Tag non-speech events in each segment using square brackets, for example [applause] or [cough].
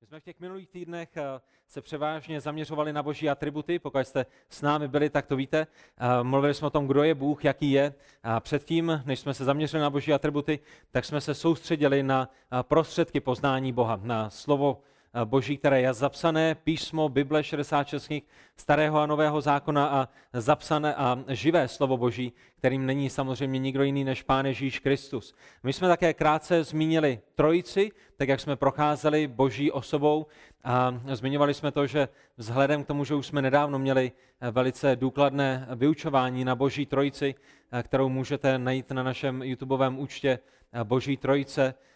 My jsme v těch minulých týdnech eh, se převážně zaměřovali na boží atributy. Pokud jste s námi byli, tak to víte. Eh, mluvili jsme o tom, kdo je Bůh, jaký je. A předtím, než jsme se zaměřili na boží atributy, tak jsme se soustředili na eh, prostředky poznání Boha, na slovo Boží, které je zapsané, písmo, Bible, 66 knih starého a nového zákona a zapsané a živé slovo Boží, kterým není samozřejmě nikdo jiný než Pán Ježíš Kristus. My jsme také krátce zmínili trojici, tak jak jsme procházeli Boží osobou a zmiňovali jsme to, že vzhledem k tomu, že už jsme nedávno měli velice důkladné vyučování na Boží trojici, kterou můžete najít na našem YouTubeovém účtě Boží trojice, Eh,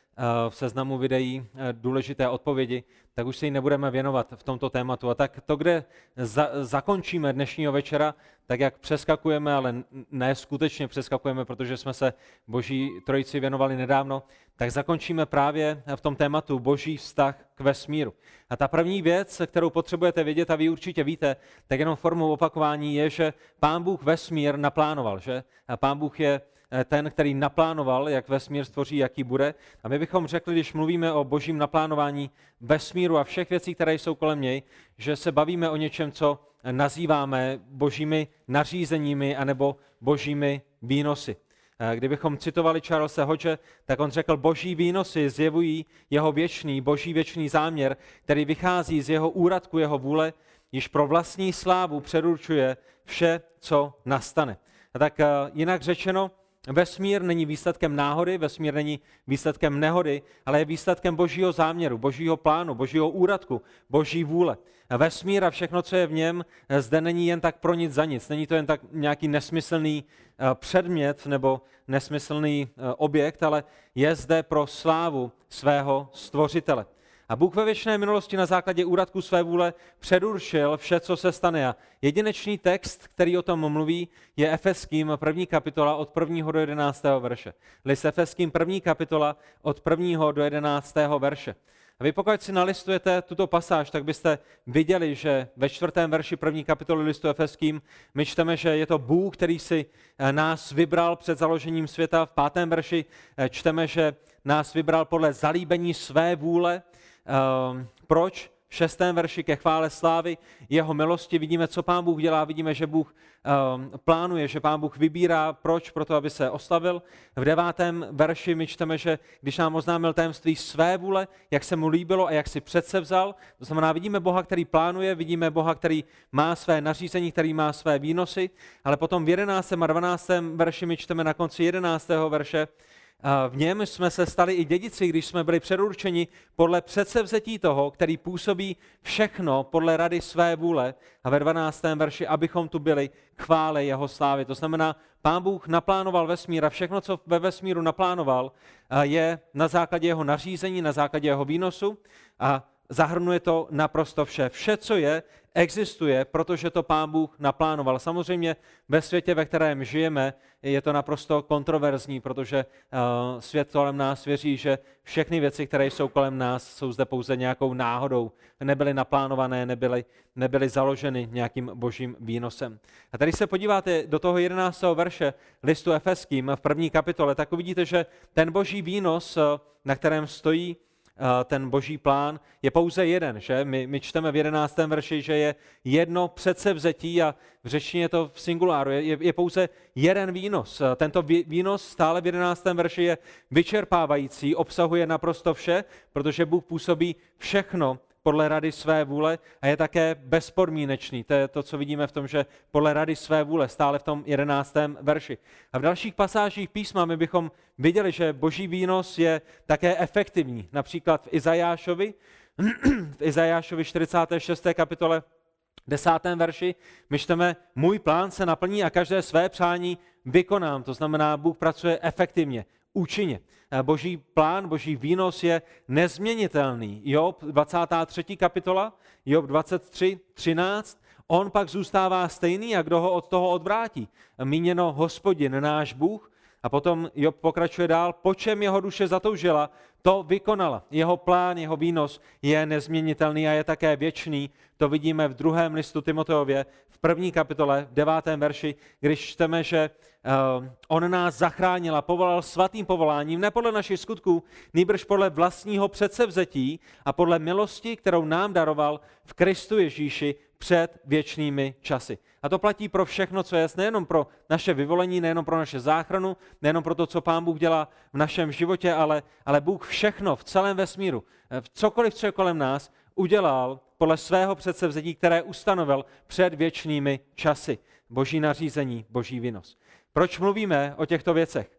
v seznamu videí eh, důležité odpovědi, tak už se jí nebudeme věnovat v tomto tématu. A tak to, kde za, zakončíme dnešního večera, tak jak přeskakujeme, ale ne skutečně přeskakujeme, protože jsme se Boží trojici věnovali nedávno, tak zakončíme právě v tom tématu Boží vztah k vesmíru. A ta první věc, kterou potřebujete vědět, a vy určitě víte, tak jenom formou opakování je, že Pán Bůh vesmír naplánoval, že? A Pán Bůh je Eh, ten, který naplánoval, jak vesmír stvoří, jaký bude. A my bychom řekli, když mluvíme o božím naplánování vesmíru a všech věcí, které jsou kolem něj, že se bavíme o něčem, co nazýváme božími nařízeními anebo božími výnosy. Eh, kdybychom citovali Charlesa Hodge, tak on řekl, boží výnosy zjevují jeho věčný, boží věčný záměr, který vychází z jeho úradku, jeho vůle, již pro vlastní slávu předurčuje vše, co nastane. A tak eh, jinak řečeno, Vesmír není výsledkem náhody, vesmír není výsledkem nehody, ale je výsledkem božího záměru, božího plánu, božího úradku, boží vůle. Vesmír a všechno, co je v něm, zde není jen tak pro nic za nic. Není to jen tak nějaký nesmyslný eh, předmět nebo nesmyslný eh, objekt, ale je zde pro slávu svého stvořitele. A Bůh ve věčné minulosti na základě úradku své vůle předuršil vše, co se stane. A jedinečný text, který o tom mluví, je Efeským první kapitola od 1. do 11. verše. List Efeským první kapitola od 1. do 11. verše. A vy pokud si nalistujete tuto pasáž, tak byste viděli, že ve čtvrtém verši první kapitoly listu Efeským my čteme, že je to Bůh, který si eh, nás vybral před založením světa. V pátém verši eh, čteme, že nás vybral podle zalíbení své vůle, Ehm, proč? V šestém verši ke chvále slávy jeho milosti vidíme, co pán Bůh dělá, vidíme, že Bůh um, plánuje, že pán Bůh vybírá, proč? Proto, aby se oslavil. V devátém verši my čteme, že když nám oznámil tajemství své vůle, jak se mu líbilo a jak si přece vzal, to znamená, vidíme Boha, který plánuje, vidíme Boha, který má své nařízení, který má své výnosy, ale potom v jedenáctém a dvanáctém verši my čteme na konci jedenáctého verše, v něm jsme se stali i dědici, když jsme byli předurčeni podle předsevzetí toho, který působí všechno podle rady své vůle. A ve 12. verši, abychom tu byli chvále jeho slávy. To znamená, pán Bůh naplánoval vesmír a všechno, co ve vesmíru naplánoval, je na základě jeho nařízení, na základě jeho výnosu a zahrnuje to naprosto vše. Vše, co je, existuje, protože to pán Bůh naplánoval. Samozřejmě ve světě, ve kterém žijeme, je to naprosto kontroverzní, protože uh, svět kolem nás věří, že všechny věci, které jsou kolem nás, jsou zde pouze nějakou náhodou, nebyly naplánované, nebyly, nebyly založeny nějakým božím výnosem. A tady se podíváte do toho 11. verše listu Efeským v první kapitole, tak uvidíte, že ten boží výnos, na kterém stojí Eh, ten boží plán, je pouze jeden, že? My, my čteme v jedenáctém verši, že je jedno předsevzetí a v řečtině je to v singuláru, je, je pouze jeden výnos. Eh, tento výnos stále v jedenáctém verši je vyčerpávající, obsahuje naprosto vše, protože Bůh působí všechno podle rady své vůle a je také bezpodmínečný. To je to, co vidíme v tom, že podle rady své vůle, stále v tom jedenáctém verši. A v dalších pasážích písma my bychom viděli, že boží výnos je také efektivní. Například v Izajášovi, [clears throat] v Izajášovi 46. kapitole 10. verši, my čteme, můj plán se naplní a každé své přání vykonám. To znamená, Bůh pracuje efektivně účinně. Eh, boží plán, boží výnos je nezměnitelný. Job 23. kapitola, Job 23, 13, on pak zůstává stejný a kdo ho od toho odvrátí. Míněno hospodin, náš Bůh, A potom Job pokračuje dál, po čem jeho duše zatoužila, to vykonala. Jeho plán, jeho výnos je nezměnitelný a je také věčný. To vidíme v druhém listu Timoteově, v první kapitole, v devátém verši, když čteme, že uh, on nás zachránil a povolal svatým povoláním, ne podle našich skutků, nýbrž podle vlastního předsevzetí a podle milosti, kterou nám daroval v Kristu Ježíši před věčnými časy. A to platí pro všechno, co je, nejenom pro naše vyvolení, nejenom pro naše záchranu, nejenom pro to, co Pán Bůh dělá v našem životě, ale, ale Bůh všechno v celém vesmíru, eh, v cokoliv, co je kolem nás, udělal podle svého předsevzetí, které ustanovil před věčnými časy. Boží nařízení, boží výnos. Proč mluvíme o těchto věcech?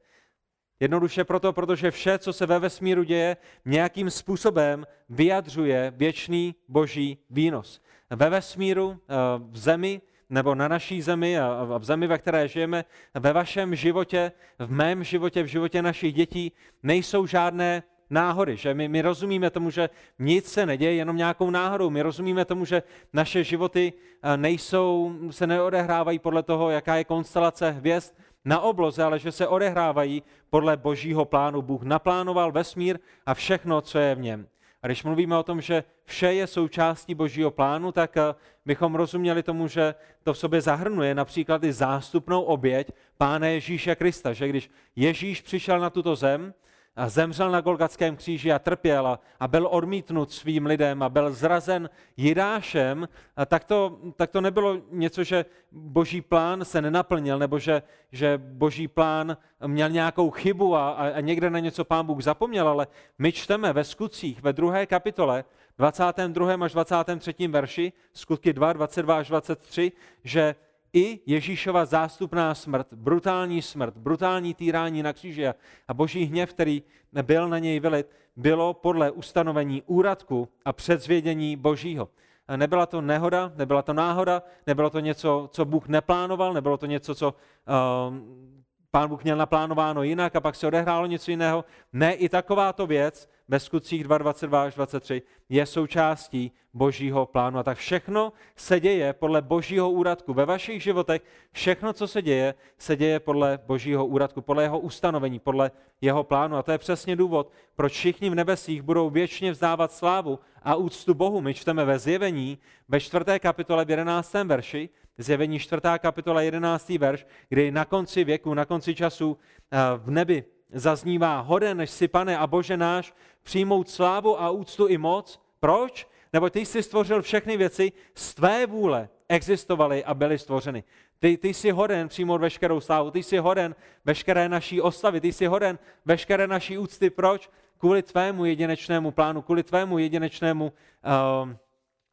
Jednoduše proto, protože vše, co se ve vesmíru děje, nějakým způsobem vyjadřuje věčný boží výnos. Ve vesmíru, eh, v zemi, nebo na naší zemi a v zemi, ve které žijeme, ve vašem životě, v mém životě, v životě našich dětí, nejsou žádné náhody, že my, my rozumíme tomu, že nic se neděje jenom nějakou náhodou. My rozumíme tomu, že naše životy eh, nejsou, se neodehrávají podle toho, jaká je konstelace hvězd na obloze, ale že se odehrávají podle božího plánu. Bůh naplánoval vesmír a všechno, co je v něm. A když mluvíme o tom, že vše je součástí božího plánu, tak eh, bychom rozuměli tomu, že to v sobě zahrnuje například i zástupnou oběť Pána Ježíše Krista, že když Ježíš přišel na tuto zem, a zemřel na Golgatském kříži a trpěl a, a byl odmítnut svým lidem a byl zrazen Jidášem, a tak, to, tak to nebylo něco, že boží plán se nenaplnil, nebo že, že boží plán měl nějakou chybu a, a, a někde na něco pán Bůh zapomněl, ale my čteme ve skutcích ve druhé kapitole, 22. až 23. verši, skutky 2, 22 až 23, že i Ježíšova zástupná smrt, brutální smrt, brutální týrání na kříži a boží hněv, který byl na něj vylit, bylo podle ustanovení úradku a předzvědění božího. Nebyla to nehoda, nebyla to náhoda, nebylo to něco, co Bůh neplánoval, nebylo to něco, co uh, pán Bůh měl naplánováno jinak a pak se odehrálo něco jiného. Ne, i takováto věc ve skutcích 2.22 až 23 je součástí božího plánu. A tak všechno se děje podle božího úradku. Ve vašich životech všechno, co se děje, se děje podle božího úradku, podle jeho ustanovení, podle jeho plánu. A to je přesně důvod, proč všichni v nebesích budou věčně vzdávat slávu a úctu Bohu. My čteme ve zjevení ve čtvrté kapitole v 11. verši, Zjevení 4. kapitola 11. verš, kdy na konci věku, na konci času eh, v nebi zaznívá hoden, než si, pane a bože náš, přijmout slávu a úctu i moc. Proč? Nebo ty jsi stvořil všechny věci, z tvé vůle existovaly a byly stvořeny. Ty, ty jsi hoden přijmout veškerou slávu, ty jsi hoden veškeré naší oslavy, ty jsi hoden veškeré naší úcty. Proč? Kvůli tvému jedinečnému plánu, kvůli tvému jedinečnému uh,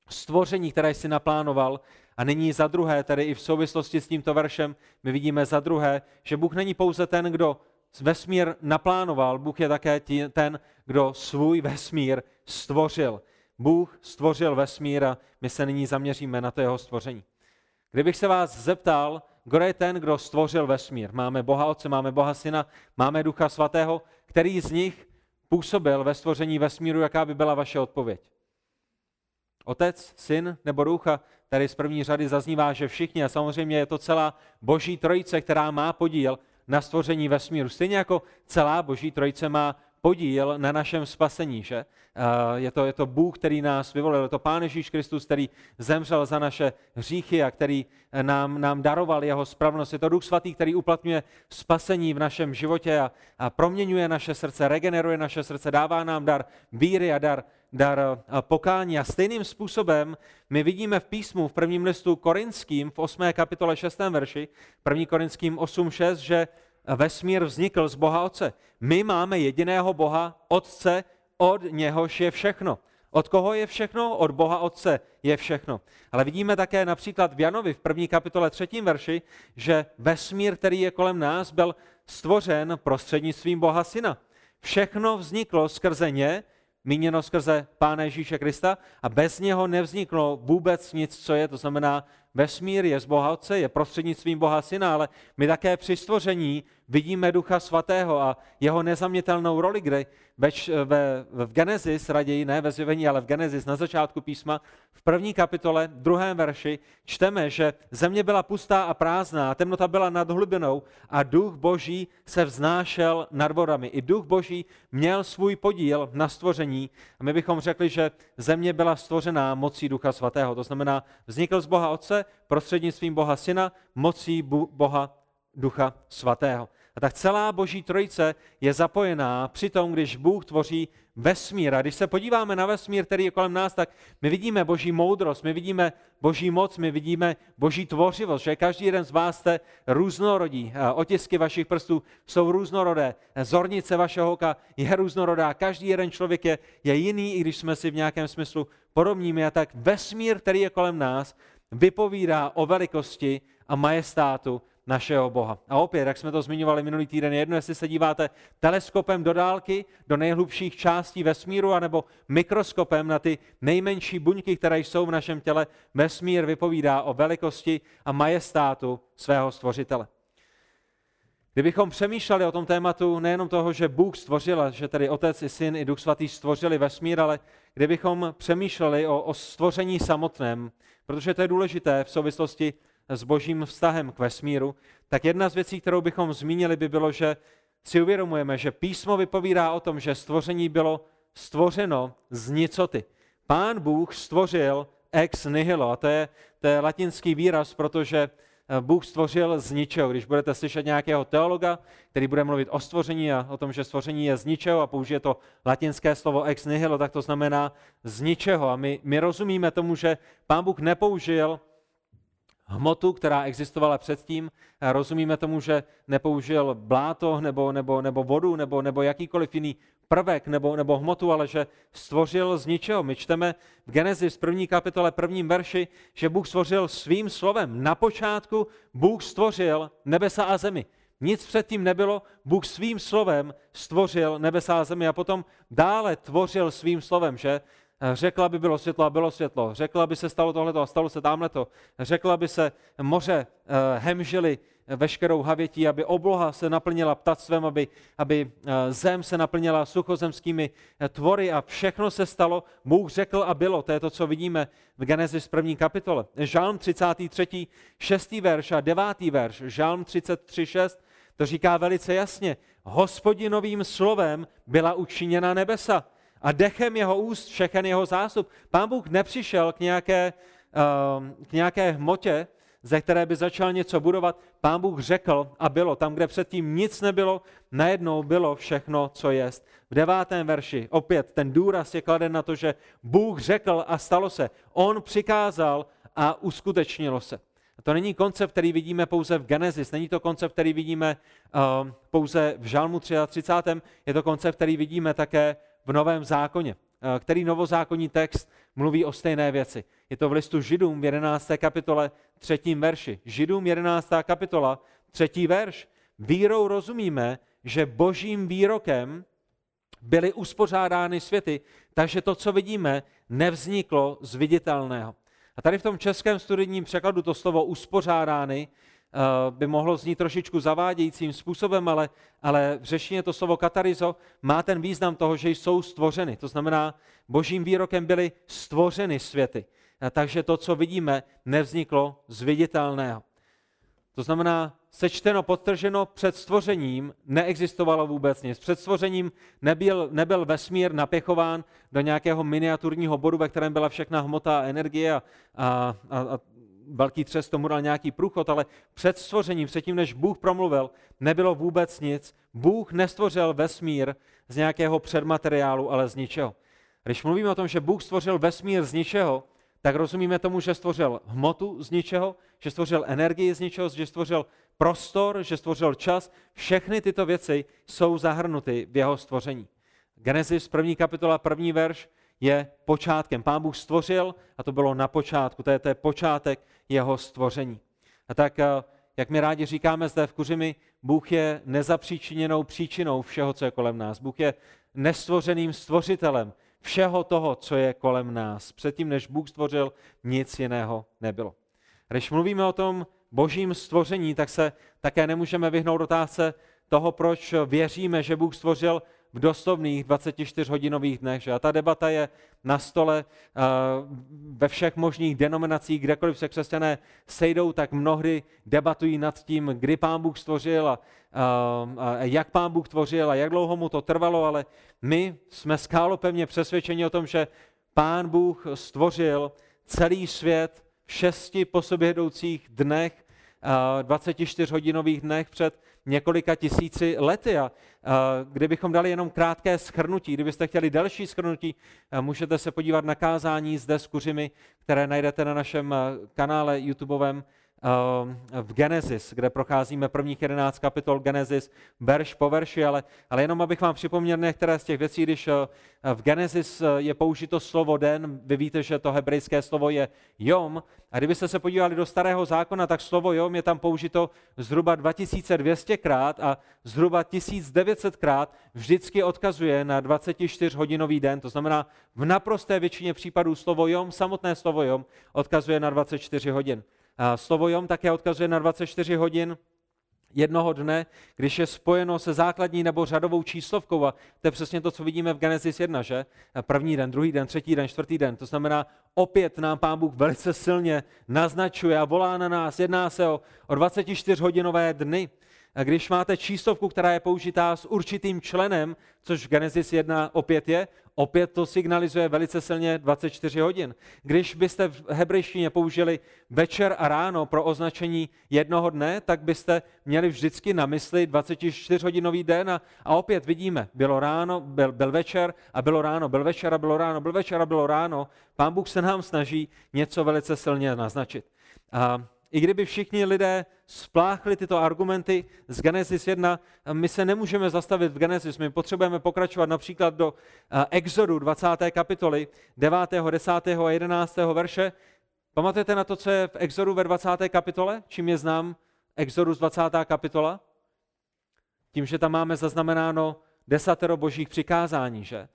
stvoření, které jsi naplánoval. A nyní za druhé, tedy i v souvislosti s tímto veršem, my vidíme za druhé, že Bůh není pouze ten, kdo vesmír naplánoval, Bůh je také ten, kdo svůj vesmír stvořil. Bůh stvořil vesmír a my se nyní zaměříme na to jeho stvoření. Kdybych se vás zeptal, kdo je ten, kdo stvořil vesmír? Máme Boha Otce, máme Boha Syna, máme Ducha Svatého, který z nich působil ve stvoření vesmíru, jaká by byla vaše odpověď? Otec, syn nebo ducha, tady z první řady zaznívá, že všichni, a samozřejmě je to celá boží trojice, která má podíl na stvoření vesmíru. Stejně jako celá boží trojice má podíl na našem spasení, že? Je to, je to Bůh, který nás vyvolil, je to Pán Ježíš Kristus, který zemřel za naše hříchy a který nám, nám daroval jeho spravnost. Je to Duch Svatý, který uplatňuje spasení v našem životě a, a proměňuje naše srdce, regeneruje naše srdce, dává nám dar víry a dar, dar pokání. A stejným způsobem my vidíme v písmu v prvním listu Korinským v 8. kapitole 6. verši, 1. Korinským 8.6, že vesmír vznikl z Boha Otce. My máme jediného Boha Otce, od něhož je všechno. Od koho je všechno? Od Boha Otce je všechno. Ale vidíme také například v Janovi v první kapitole třetím verši, že vesmír, který je kolem nás, byl stvořen prostřednictvím Boha Syna. Všechno vzniklo skrze ně, míněno skrze Pána Ježíše Krista a bez něho nevzniklo vůbec nic, co je, to znamená vesmír je z Boha Otce, je prostřednictvím Boha Syna, ale my také při stvoření vidíme Ducha Svatého a jeho nezamětelnou roli, kde ve, ve, v Genesis, raději ne ve zjevení, ale v Genesis na začátku písma, v první kapitole, druhém verši, čteme, že země byla pustá a prázdná, temnota byla nad hlubinou a duch boží se vznášel nad vodami. I duch boží měl svůj podíl na stvoření a my bychom řekli, že země byla stvořená mocí ducha svatého. To znamená, vznikl z Boha Otce prostřednictvím Boha Syna, mocí Boha ducha svatého. A tak celá boží trojice je zapojená při tom, když Bůh tvoří vesmír. A když se podíváme na vesmír, který je kolem nás, tak my vidíme boží moudrost, my vidíme boží moc, my vidíme boží tvořivost, že každý jeden z vás jste různorodí. Otisky vašich prstů jsou různorodé, zornice vašeho oka je různorodá, každý jeden člověk je, je jiný, i když jsme si v nějakém smyslu podobnými. A tak vesmír, který je kolem nás, vypovídá o velikosti a majestátu našeho Boha. A opět, jak jsme to zmiňovali minulý týden, jedno, jestli se díváte teleskopem do dálky, do nejhlubších částí vesmíru, anebo mikroskopem na ty nejmenší buňky, které jsou v našem těle, vesmír vypovídá o velikosti a majestátu svého stvořitele. Kdybychom přemýšleli o tom tématu nejenom toho, že Bůh stvořil, že tedy Otec i Syn i Duch Svatý stvořili vesmír, ale kdybychom přemýšleli o, o stvoření samotném, protože to je důležité v souvislosti s božím vztahem k vesmíru, tak jedna z věcí, kterou bychom zmínili, by bylo, že si uvědomujeme, že písmo vypovídá o tom, že stvoření bylo stvořeno z nicoty. Pán Bůh stvořil ex nihilo, a to je, to je latinský výraz, protože Bůh stvořil z ničeho. Když budete slyšet nějakého teologa, který bude mluvit o stvoření a o tom, že stvoření je z ničeho a použije to latinské slovo ex nihilo, tak to znamená z ničeho. A my, my rozumíme tomu, že Pán Bůh nepoužil hmotu, která existovala předtím. Rozumíme tomu, že nepoužil bláto nebo, nebo, nebo vodu nebo, nebo jakýkoliv jiný prvek nebo, nebo hmotu, ale že stvořil z ničeho. My čteme v Genesis první kapitole prvním verši, že Bůh stvořil svým slovem. Na počátku Bůh stvořil nebesa a zemi. Nic předtím nebylo, Bůh svým slovem stvořil nebesa a zemi a potom dále tvořil svým slovem, že řekla by bylo světlo a bylo světlo. Řekla by se stalo tohleto a stalo se tamhleto. Řekla by se moře eh, hemžily veškerou havětí, aby obloha se naplnila ptactvem, aby, aby eh, zem se naplnila suchozemskými tvory a všechno se stalo. Bůh řekl a bylo. To je to, co vidíme v Genesis první kapitole. Žálm 33. 6. verš a 9. verš. Žálm 33. 6. To říká velice jasně. Hospodinovým slovem byla učiněna nebesa a dechem jeho úst všechen jeho zástup. Pán Bůh nepřišel k nějaké, ehm, k nějaké hmotě, ze které by začal něco budovat. Pán Bůh řekl a bylo. Tam, kde předtím nic nebylo, najednou bylo všechno, co jest. V devátém verši opět ten důraz je kladen na to, že Bůh řekl a stalo se. On přikázal a uskutečnilo se. To není koncept, který vidíme pouze v Genesis, není to koncept, který vidíme uh, pouze v Žalmu 33. Je to koncept, který vidíme také v Novém zákoně, eh, který novozákonní text mluví o stejné věci. Je to v listu Židům v 11. kapitole 3. verši. Židům 11. kapitola 3. verš. Vírou rozumíme, že božím výrokem byly uspořádány světy, takže to, co vidíme, nevzniklo z viditelného. A tady v tom českém studijním překladu to slovo uspořádány by mohlo znít trošičku zavádějícím způsobem, ale, ale v řeštině to slovo katarizo má ten význam toho, že jsou stvořeny. To znamená, božím výrokem byly stvořeny světy. Eh, takže to, co vidíme, nevzniklo z viditelného. To znamená, sečteno, podtrženo, před stvořením neexistovalo vůbec nic. Před stvořením nebyl, nebyl vesmír napěchován do nějakého miniaturního bodu, ve kterém byla všechna hmota a energie a, a, a velký třes tomu dal nějaký průchod, ale před stvořením, předtím, než Bůh promluvil, nebylo vůbec nic. Bůh nestvořil vesmír z nějakého předmateriálu, ale z ničeho. Když mluvíme o tom, že Bůh stvořil vesmír z ničeho, tak rozumíme tomu, že stvořil hmotu z ničeho, že stvořil energii z ničeho, že stvořil prostor, že stvořil čas. Všechny tyto věci jsou zahrnuty v jeho stvoření. Genesis, první kapitola, první verš, je počátkem. Pán Bůh stvořil a to bylo na počátku, to je, to je počátek jeho stvoření. A tak, eh, jak my rádi říkáme zde v Kuřimi, Bůh je nezapříčiněnou příčinou všeho, co je kolem nás. Bůh je nestvořeným stvořitelem všeho toho, co je kolem nás. Předtím, než Bůh stvořil, nic jiného nebylo. Když mluvíme o tom božím stvoření, tak se také nemůžeme vyhnout otázce toho, proč věříme, že Bůh stvořil v doslovných 24-hodinových dnech. A ta debata je na stole uh, ve všech možných denominacích, kdekoliv se křesťané sejdou, tak mnohdy debatují nad tím, kdy pán Bůh stvořil uh, a jak pán Bůh tvořil a jak dlouho mu to trvalo, ale my jsme skálopevně přesvědčeni o tom, že pán Bůh stvořil celý svět v šesti po sobě jdoucích dnech, 24-hodinových dnech před několika tisíci lety. A kdybychom dali jenom krátké schrnutí, kdybyste chtěli delší schrnutí, můžete se podívat na kázání zde s kuřimi, které najdete na našem kanále YouTubeovém v Genesis, kde procházíme prvních 11 kapitol Genesis, verš po verši, ale, ale jenom abych vám připomněl některé z těch věcí, když eh, v Genesis eh, je použito slovo den, vy víte, že to hebrejské slovo je jom, a kdybyste se podívali do starého zákona, tak slovo jom je tam použito zhruba 2200krát a zhruba 1900krát vždycky odkazuje na 24-hodinový den, to znamená v naprosté většině případů slovo jom, samotné slovo jom, odkazuje na 24 hodin. Slovo Jom také odkazuje na 24 hodin jednoho dne, když je spojeno se základní nebo řadovou číslovkou. A to je přesně to, co vidíme v Genesis 1, že? První den, druhý den, třetí den, čtvrtý den. To znamená, opět nám Pán Bůh velice silně naznačuje a volá na nás. Jedná se o, o 24-hodinové dny. Když máte číslovku, která je použitá s určitým členem, což Genesis 1 opět je, opět to signalizuje velice silně 24 hodin. Když byste v hebrejštině použili večer a ráno pro označení jednoho dne, tak byste měli vždycky na mysli 24-hodinový den a, a opět vidíme, bylo ráno, byl, byl večer a bylo ráno, byl večer a bylo ráno, byl večer a bylo ráno. Pán Bůh se nám snaží něco velice silně naznačit. A i kdyby všichni lidé spláchli tyto argumenty z Genesis 1, my se nemůžeme zastavit v Genesis, my potřebujeme pokračovat například do eh, Exodu 20. kapitoly 9., 10. a 11. verše. Pamatujete na to, co je v Exodu ve 20. kapitole? Čím je znám Exodus 20. kapitola? Tím, že tam máme zaznamenáno desatero božích přikázání, že?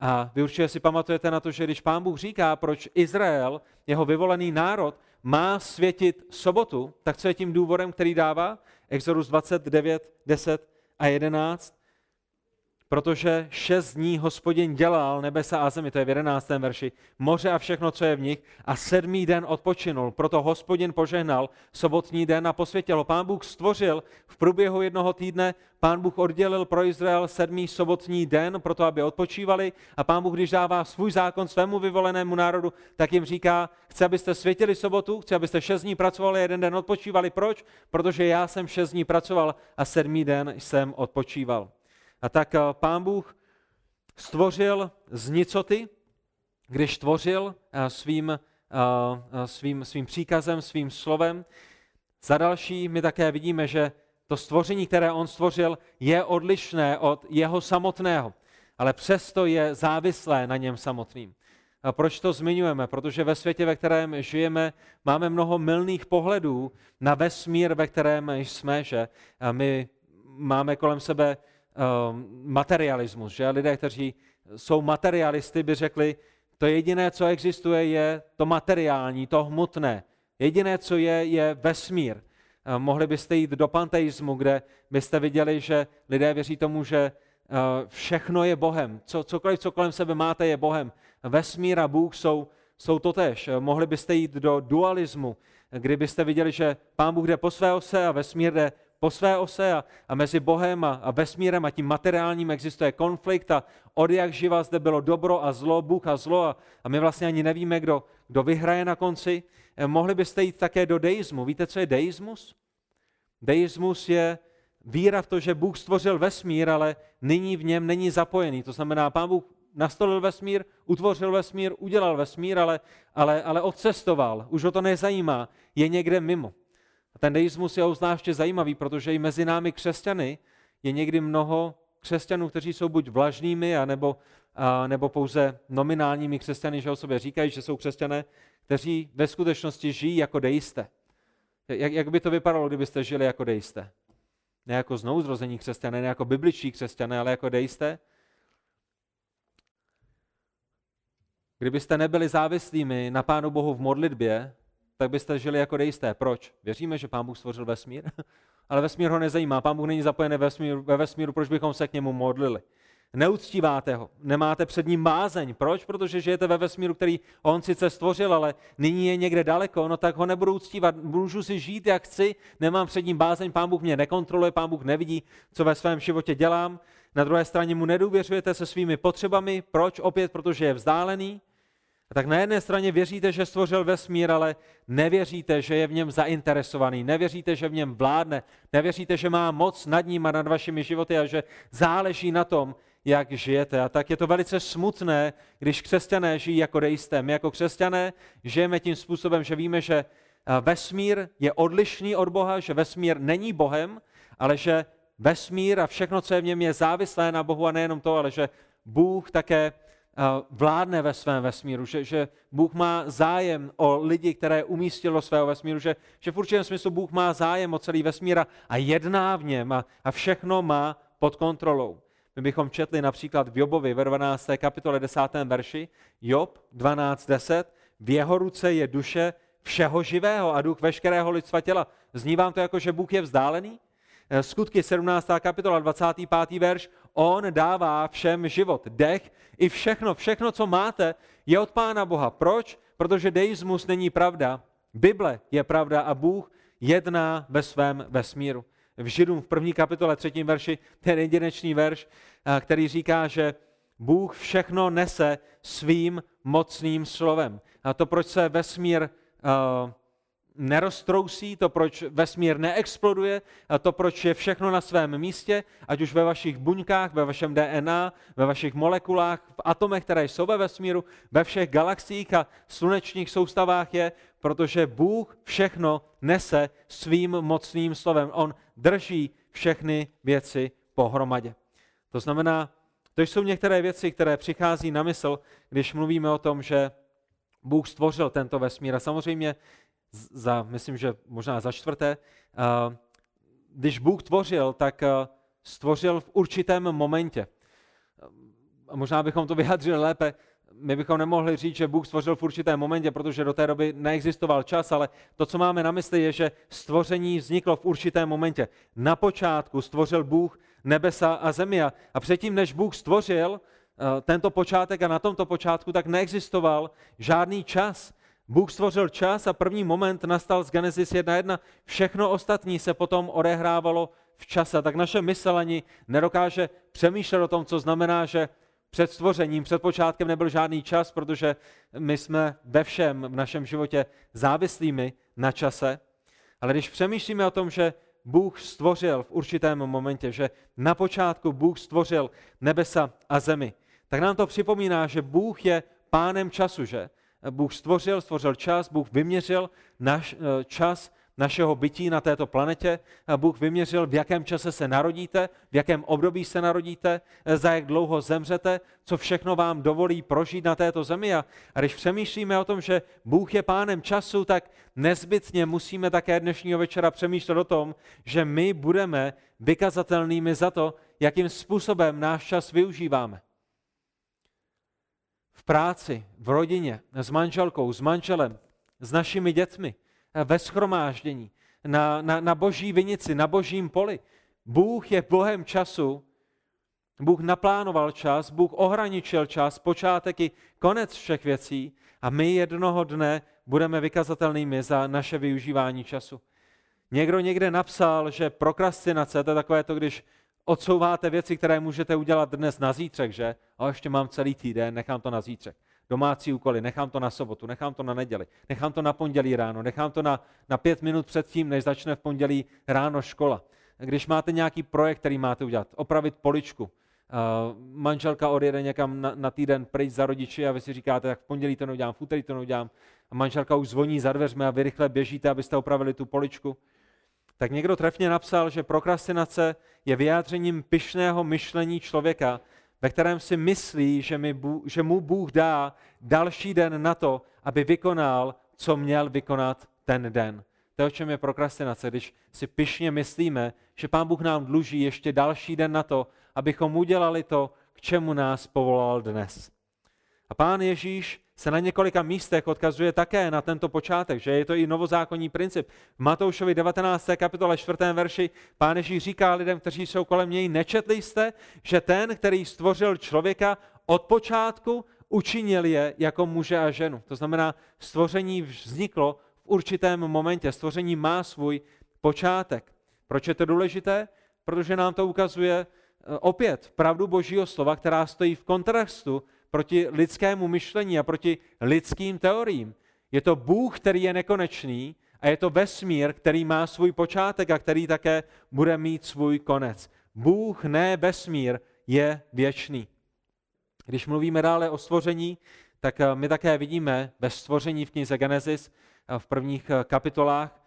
A vy určitě si pamatujete na to, že když pán Bůh říká, proč Izrael, jeho vyvolený národ, má světit sobotu, tak co je tím důvodem, který dává? Exodus 29, 10 a 11 protože šest dní hospodin dělal nebesa a zemi, to je v jedenáctém verši, moře a všechno, co je v nich, a sedmý den odpočinul. Proto hospodin požehnal sobotní den a posvětil ho. Pán Bůh stvořil v průběhu jednoho týdne, pán Bůh oddělil pro Izrael sedmý sobotní den, proto aby odpočívali a pán Bůh, když dává svůj zákon svému vyvolenému národu, tak jim říká, chci, abyste světili sobotu, chci, abyste šest dní pracovali, jeden den odpočívali. Proč? Protože já jsem šest dní pracoval a sedmý den jsem odpočíval. A tak eh, pán Bůh stvořil z nicoty, když tvořil eh, svým, eh, svým, svým příkazem, svým slovem. Za další my také vidíme, že to stvoření, které on stvořil, je odlišné od jeho samotného, ale přesto je závislé na něm samotným. A proč to zmiňujeme? Protože ve světě, ve kterém žijeme, máme mnoho milných pohledů na vesmír, ve kterém jsme, že my máme kolem sebe materialismus, že lidé, kteří jsou materialisty, by řekli, to jediné, co existuje, je to materiální, to hmotné. Jediné, co je, je vesmír. Ehm, mohli byste jít do panteismu, kde byste viděli, že lidé věří tomu, že eh, všechno je Bohem. Co, cokoliv, co kolem sebe máte, je Bohem. Vesmír a Bůh jsou, jsou totéž. Ehm, mohli byste jít do dualismu, kdybyste viděli, že Pán Bůh jde po své ose a vesmír jde po své ose a, a mezi Bohem a, a vesmírem a tím materiálním existuje konflikt a od jak živa zde bylo dobro a zlo, Bůh a zlo a, a my vlastně ani nevíme, kdo, kdo vyhraje na konci. Eh, mohli byste jít také do deismu. Víte, co je deismus? Deismus je víra v to, že Bůh stvořil vesmír, ale nyní v něm není zapojený. To znamená, Pán Bůh nastolil vesmír, utvořil vesmír, udělal vesmír, ale, ale, ale odcestoval. Už ho to nezajímá, je někde mimo. A ten deismus je obzvláště zajímavý, protože i mezi námi křesťany je někdy mnoho křesťanů, kteří jsou buď vlažnými, anebo, a, nebo pouze nominálními křesťany, že o sobě říkají, že jsou křesťané, kteří ve skutečnosti žijí jako deisté. Jak, jak by to vypadalo, kdybyste žili jako deisté? Ne jako znouzrození křesťané, ne jako bibličtí křesťané, ale jako deisté? Kdybyste nebyli závislými na Pánu Bohu v modlitbě, tak byste žili jako dejisté. Proč? Věříme, že Pán Bůh stvořil vesmír, [laughs] ale vesmír ho nezajímá. Pán Bůh není zapojený ve vesmíru, ve vesmíru, proč bychom se k němu modlili? Neuctíváte ho, nemáte před ním bázeň. Proč? Protože žijete ve vesmíru, který on sice stvořil, ale nyní je někde daleko, no tak ho nebudu uctívat. Můžu si žít, jak chci, nemám před ním bázeň, pán Bůh mě nekontroluje, pán Bůh nevidí, co ve svém životě dělám. Na druhé straně mu nedůvěřujete se svými potřebami. Proč? Opět, protože je vzdálený. A tak na jedné straně věříte, že stvořil vesmír, ale nevěříte, že je v něm zainteresovaný, nevěříte, že v něm vládne, nevěříte, že má moc nad ním a nad vašimi životy a že záleží na tom, jak žijete. A tak je to velice smutné, když křesťané žijí jako deisté. My jako křesťané žijeme tím způsobem, že víme, že vesmír je odlišný od Boha, že vesmír není Bohem, ale že vesmír a všechno, co je v něm, je závislé na Bohu a nejenom to, ale že Bůh také vládne ve svém vesmíru, že, že Bůh má zájem o lidi, které umístil do svého vesmíru, že, že v určitém smyslu Bůh má zájem o celý vesmír a jedná v něm a, a všechno má pod kontrolou. My bychom četli například v Jobovi ve 12. kapitole 10. verši, Job 12.10, v jeho ruce je duše všeho živého a duch veškerého lidstva těla. Zní vám to jako, že Bůh je vzdálený? Eh, skutky 17. kapitola 25. verš, on dává všem život, dech i všechno, všechno, co máte, je od Pána Boha. Proč? Protože deismus není pravda, Bible je pravda a Bůh jedná ve svém vesmíru v Židům v první kapitole, třetím verši, ten jedinečný verš, eh, který říká, že Bůh všechno nese svým mocným slovem. A to, proč se vesmír uh, neroztrousí, to, proč vesmír neexploduje, a to, proč je všechno na svém místě, ať už ve vašich buňkách, ve vašem DNA, ve vašich molekulách, v atomech, které jsou ve vesmíru, ve všech galaxiích a slunečních soustavách je, protože Bůh všechno nese svým mocným slovem. On drží všechny věci pohromadě. To znamená, to jsou některé věci, které přichází na mysl, když mluvíme o tom, že Bůh stvořil tento vesmír. A samozřejmě, za, myslím, že možná za čtvrté, když Bůh tvořil, tak stvořil v určitém momentě. A možná bychom to [laughs] vyjádřili lépe, my bychom nemohli říct, že Bůh stvořil v určitém momentě, protože do té doby neexistoval čas, ale to, co máme na mysli, je, že stvoření vzniklo v určitém momentě. Na počátku stvořil Bůh nebesa a zemi a předtím, než Bůh stvořil eh, tento počátek a na tomto počátku, tak neexistoval žádný čas. Bůh stvořil čas a první moment nastal z Genesis 1.1. Všechno ostatní se potom odehrávalo v čase. Tak naše mysl ani nedokáže přemýšlet o tom, co znamená, že před stvořením, před počátkem nebyl žádný čas, protože my jsme ve všem v našem životě závislými na čase. Ale když přemýšlíme o tom, že Bůh stvořil v určitém momentě, že na počátku Bůh stvořil nebesa a zemi, tak nám to připomíná, že Bůh je pánem času, že? Bůh stvořil, stvořil čas, Bůh vyměřil náš eh, čas našeho bytí na této planetě. Bůh vyměřil, v jakém čase se narodíte, v jakém období se narodíte, za jak dlouho zemřete, co všechno vám dovolí prožít na této zemi. A když přemýšlíme o tom, že Bůh je pánem času, tak nezbytně musíme také dnešního večera přemýšlet o tom, že my budeme vykazatelnými za to, jakým způsobem náš čas využíváme. Práci, v rodině, s manželkou, s manželem, s našimi dětmi, ve schromáždění, na, na, na boží vinici, na božím poli. Bůh je Bohem času, Bůh naplánoval čas, Bůh ohraničil čas, počátek i konec všech věcí a my jednoho dne budeme vykazatelnými za naše využívání času. Někdo někde napsal, že prokrastinace, to je takové to, když odsouváte věci, které můžete udělat dnes na zítřek, že? A ještě mám celý týden, nechám to na zítřek domácí úkoly, nechám to na sobotu, nechám to na neděli, nechám to na pondělí ráno, nechám to na, na pět minut před tím, než začne v pondělí ráno škola. Když máte nějaký projekt, který máte udělat, opravit poličku, uh, manželka odjede někam na, na týden pryč za rodiči a vy si říkáte, tak v pondělí to neudělám, v úterý to neudělám, a manželka už zvoní za dveřmi a vy rychle běžíte, abyste opravili tu poličku, tak někdo trefně napsal, že prokrastinace je vyjádřením pyšného myšlení člověka, ve kterém si myslí, že, mi, že mu Bůh dá další den na to, aby vykonal, co měl vykonat ten den. To je, o čem je prokrastinace, když si pyšně myslíme, že Pán Bůh nám dluží ještě další den na to, abychom udělali to, k čemu nás povolal dnes. A Pán Ježíš se na několika místech odkazuje také na tento počátek, že je to i novozákonní princip. V Matoušovi 19. kapitole 4. verši pán Ježíš říká lidem, kteří jsou kolem něj, nečetli jste, že ten, který stvořil člověka od počátku, učinil je jako muže a ženu. To znamená, stvoření vzniklo v určitém momentě. Stvoření má svůj počátek. Proč je to důležité? Protože nám to ukazuje eh, opět pravdu Božího slova, která stojí v kontrastu proti lidskému myšlení a proti lidským teoriím. Je to Bůh, který je nekonečný a je to vesmír, který má svůj počátek a který také bude mít svůj konec. Bůh, ne vesmír, je věčný. Když mluvíme dále o stvoření, tak eh, my také vidíme ve stvoření v knize Genesis eh, v prvních eh, kapitolách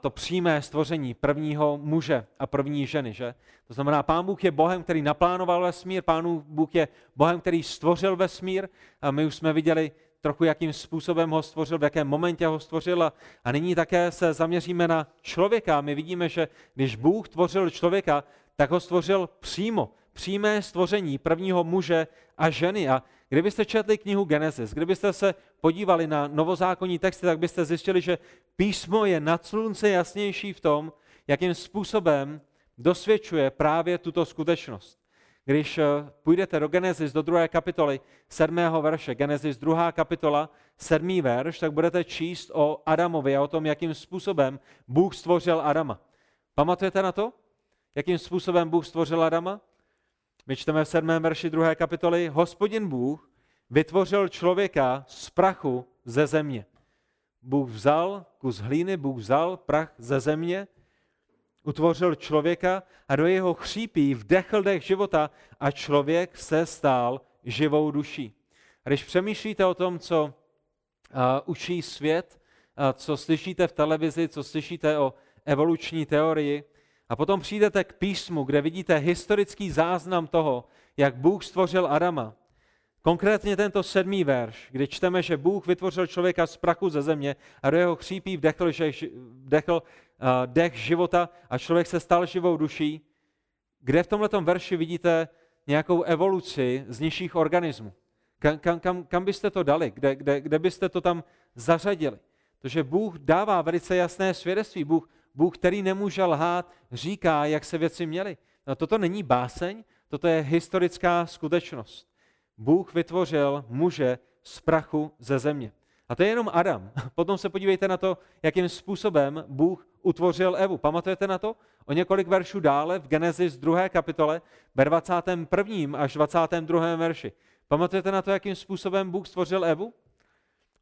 to přímé stvoření prvního muže a první ženy. Že? To znamená, Pán Bůh je Bohem, který naplánoval vesmír, Pán Bůh je Bohem, který stvořil vesmír. A my už jsme viděli trochu, jakým způsobem ho stvořil, v jakém momentě ho stvořil. A, a nyní také se zaměříme na člověka. My vidíme, že když Bůh tvořil člověka, tak ho stvořil přímo přímé stvoření prvního muže a ženy. A kdybyste četli knihu Genesis, kdybyste se podívali na novozákonní texty, tak byste zjistili, že písmo je nad slunce jasnější v tom, jakým způsobem dosvědčuje právě tuto skutečnost. Když eh, půjdete do Genesis, do druhé kapitoly, sedmého verše, Genesis druhá kapitola, sedmý verš, tak budete číst o Adamovi a o tom, jakým způsobem Bůh stvořil Adama. Pamatujete na to? Jakým způsobem Bůh stvořil Adama? My čteme v sedmém verši druhé kapitoly, hospodin Bůh vytvořil člověka z prachu ze země. Bůh vzal kus hlíny, Bůh vzal prach ze země, utvořil člověka a do jeho chřípí vdechl dech života a člověk se stal živou duší. A když přemýšlíte o tom, co uh, učí svět, uh, co slyšíte v televizi, co slyšíte o evoluční teorii, a potom přijdete k písmu, kde vidíte historický záznam toho, jak Bůh stvořil Adama. Konkrétně tento sedmý verš, kdy čteme, že Bůh vytvořil člověka z prachu ze země a do jeho chřípí vdechl, že, vdechl uh, dech života a člověk se stal živou duší. Kde v tomto verši vidíte nějakou evoluci z nižších organismů? Kam, kam, kam, kam byste to dali? Kde, kde, kde byste to tam zařadili? Protože Bůh dává velice jasné svědectví. Bůh Bůh, který nemůže lhát, říká, jak se věci měly. No, toto není báseň, toto je historická skutečnost. Bůh vytvořil muže z prachu ze země. A to je jenom Adam. [laughs] Potom se podívejte na to, jakým způsobem Bůh utvořil Evu. Pamatujete na to? O několik veršů dále v Genesis 2. kapitole, ve 21. až 22. verši. Pamatujete na to, jakým způsobem Bůh stvořil Evu?